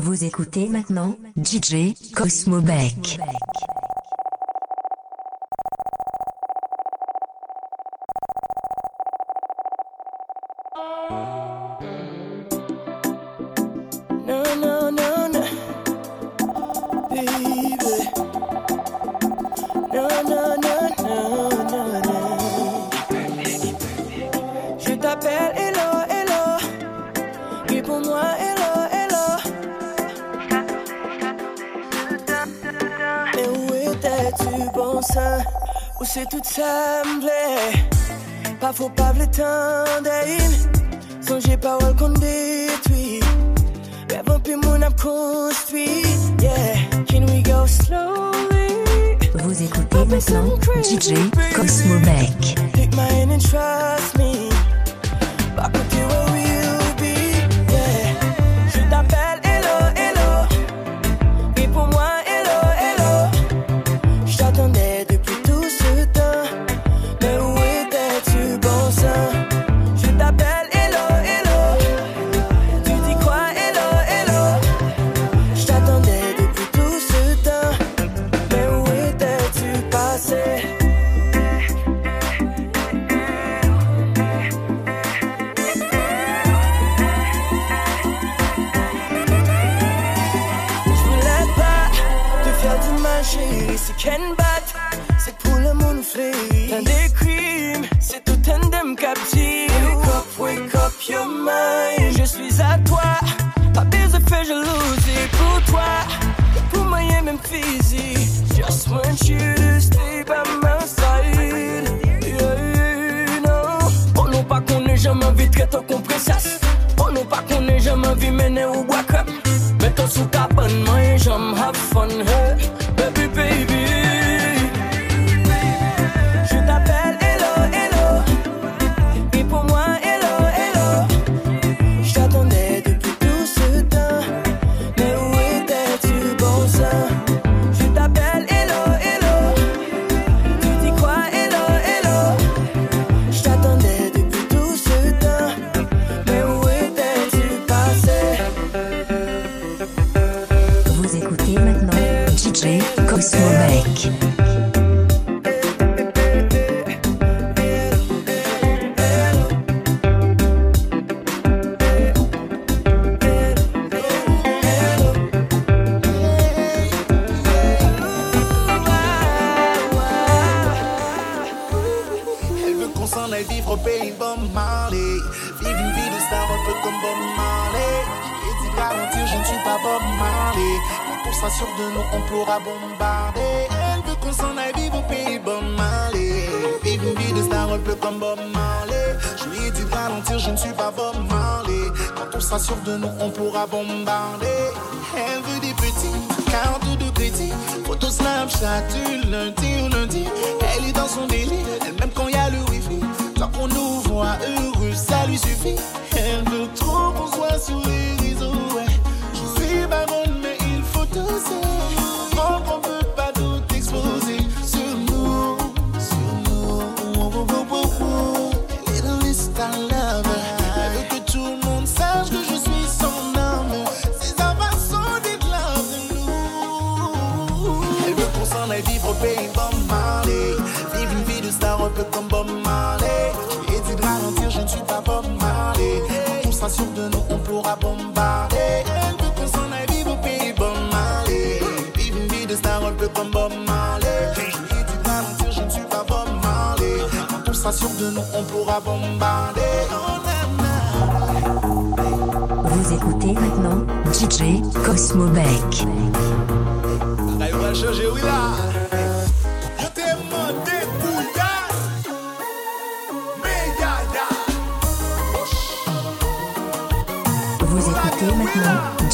Vous écoutez maintenant DJ Cosmo Beck. Tout semblé? Pas faut pas l'étendre. Songez pas où qu'on détruit. Rêve un peu mon âme construit. Yeah, can we go slowly? Vous écoutez maintenant DJ Cosmo Beck. My hand and trust jaman vi tre to kon presas On nou pa konen jaman vi mene ou wakrap Meto sou kapan manye jam have fun hey. De Bob Marley. Vivre une vie de star un peu comme Bob Marley. J'ai dit de ralentir, je ne suis pas Bob Marley. Quand on sera sûr de nous, on pourra bombarder. Elle veut qu'on s'en aille vivre au pays Bob Marley. Vivre une vie de star un peu comme Bob Marley. Je lui ai dit de ralentir, je ne suis pas Bob Marley. Quand on sera sûr de nous, on pourra bombarder. Elle veut des petits, cartes de crédit. Photo Snapchat du lundi au lundi. Elle est dans son délire, elle même quand y a qu'on nous voit heureux, ça lui suffit. Elle veut trop qu'on soit sur les réseaux. Ouais. Je suis baronne. bonne sera sûr de nous, on pourra bombarder. Elle veut qu'on s'en aille vivre au pays de Bob Marley. Vivre une vie de star un peu comme Bob Marley. Je lui ai dit de ralentir, je ne suis pas Bob Marley. Quand on sera sûr de nous, on pourra bombarder. Na, na. Vous écoutez maintenant DJ Cosmo Beck.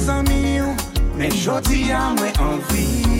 zami yo, men jodi a mwen anvi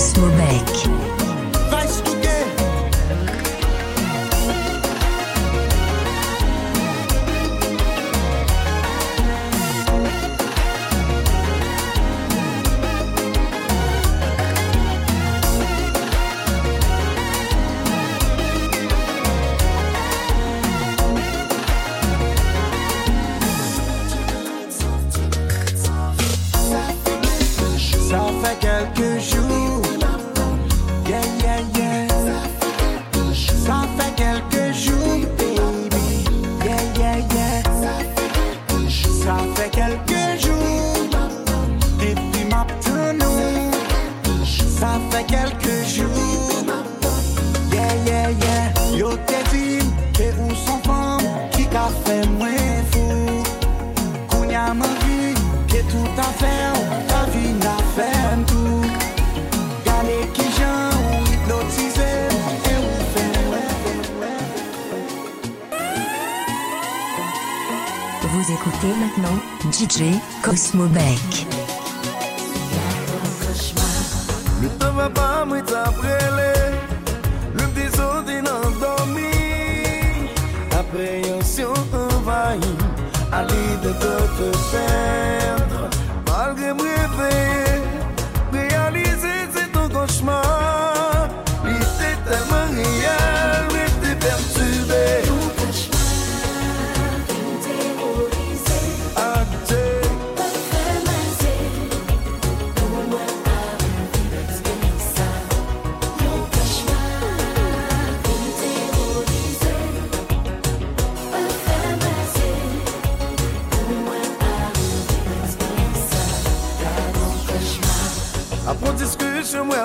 Assurbeck. Cosmo Beck. DJ Cosmo Beck. Le temps va pas m'être le désordre endormi, appréhension envahie, l'idée de te perdre, malgré me réveiller, réaliser c'est ton cauchemar,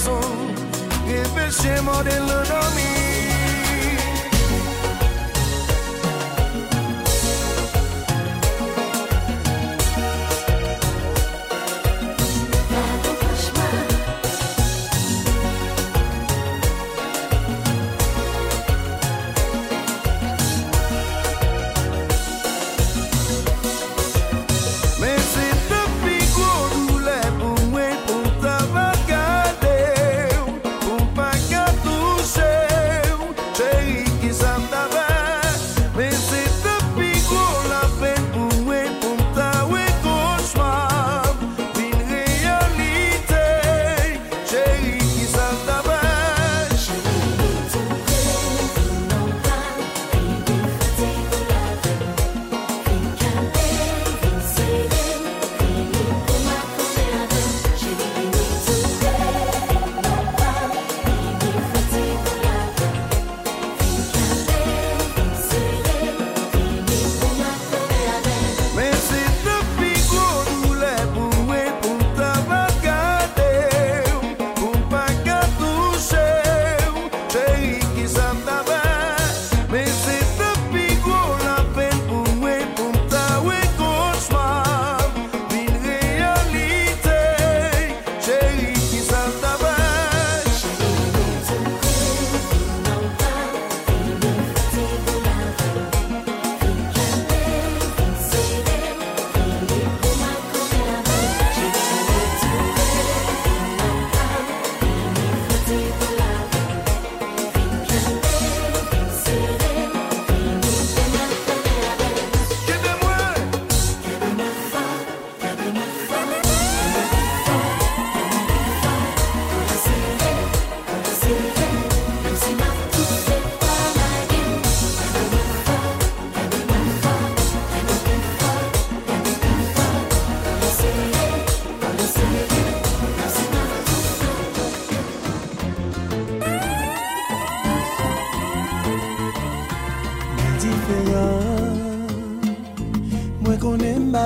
corazón que pensemos en lo domingo.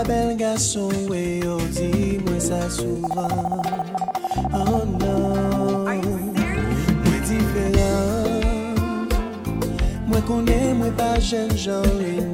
bel gason we yo di mwen sa souvan. Oh nan Mwen diferan Mwen konen mwen pa jen jan lini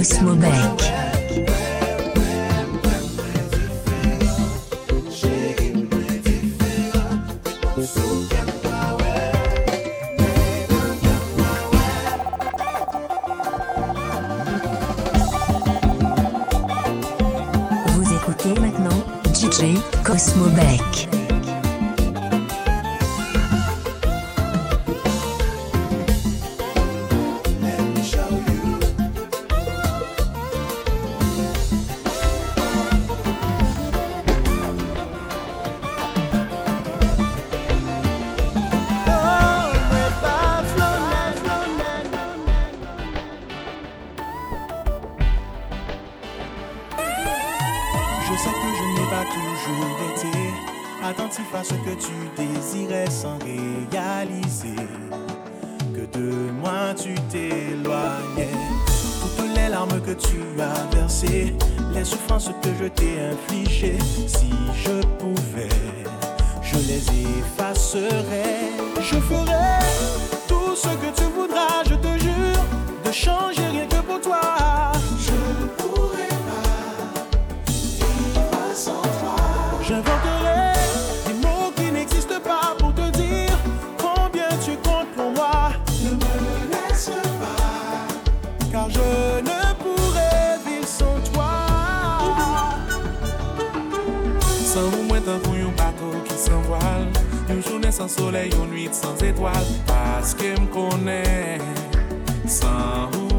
Cosmobec. sais que je n'ai pas toujours été attentif à ce que tu désirais sans réaliser que de moi tu t'éloignais. Toutes les larmes que tu as versées, les souffrances que je t'ai infligées, si je pouvais, je les effacerais. Je ferais tout ce que tu voudras, je te jure, de changer rien que soleil ou nuit sans étoile Parce que me connaît sans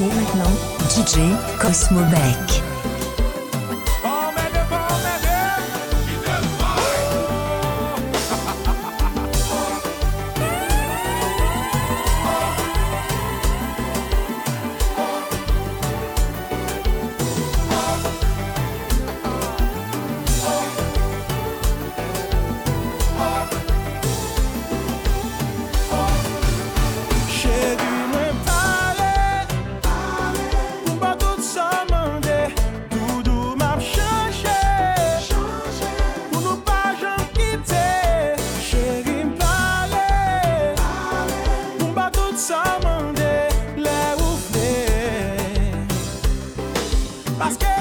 Écoutez maintenant DJ Cosmo Beck. basquete.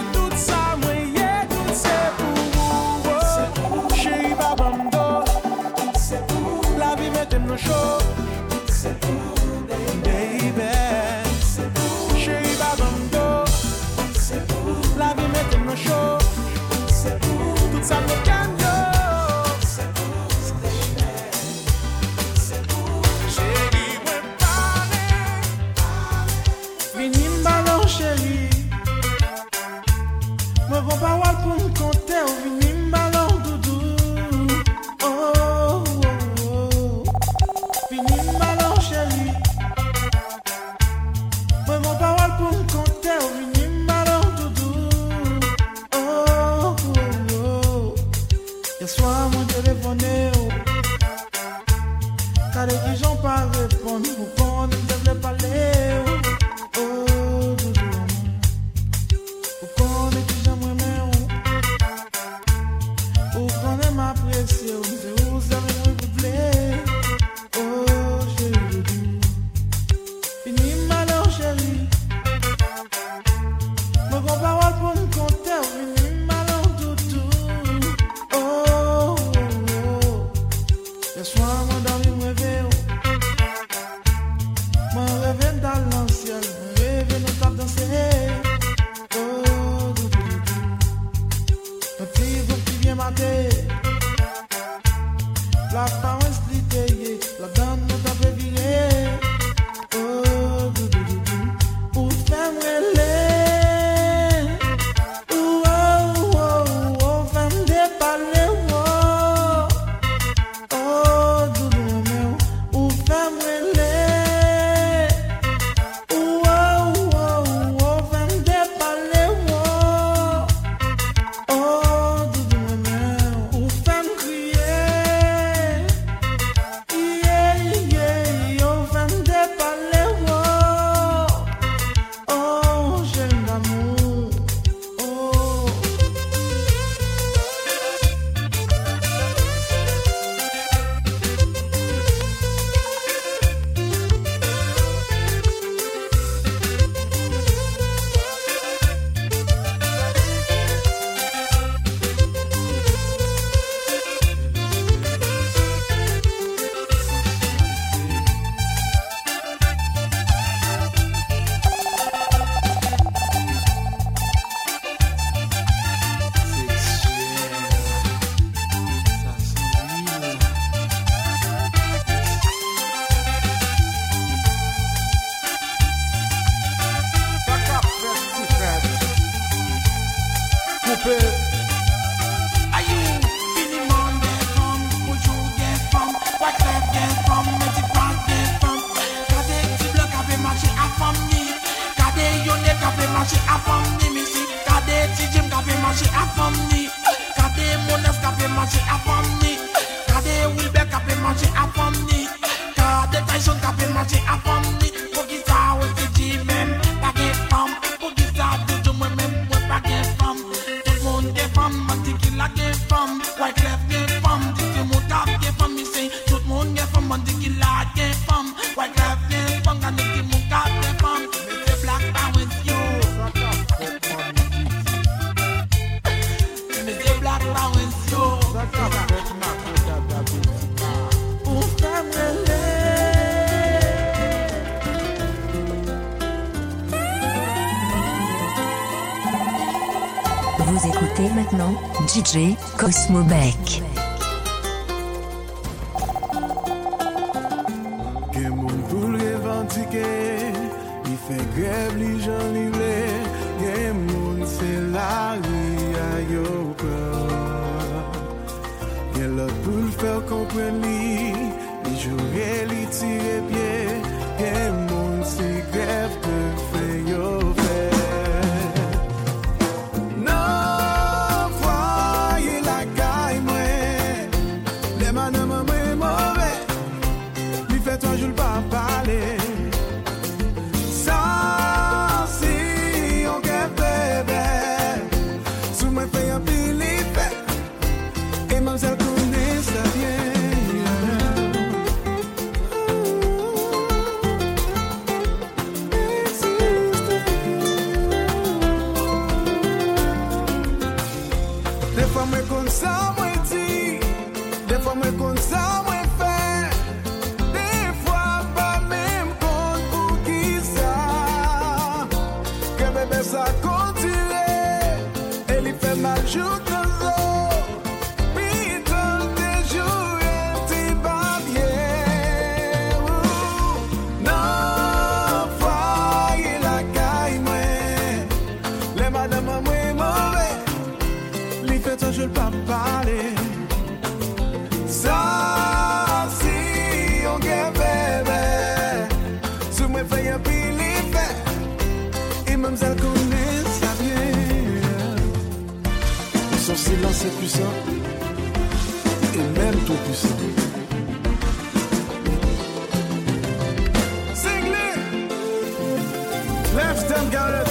Écoutez maintenant DJ Cosmo Beck. got it.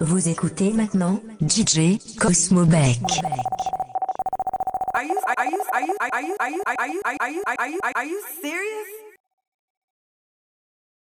Vous écoutez maintenant DJ Cosmo Beck.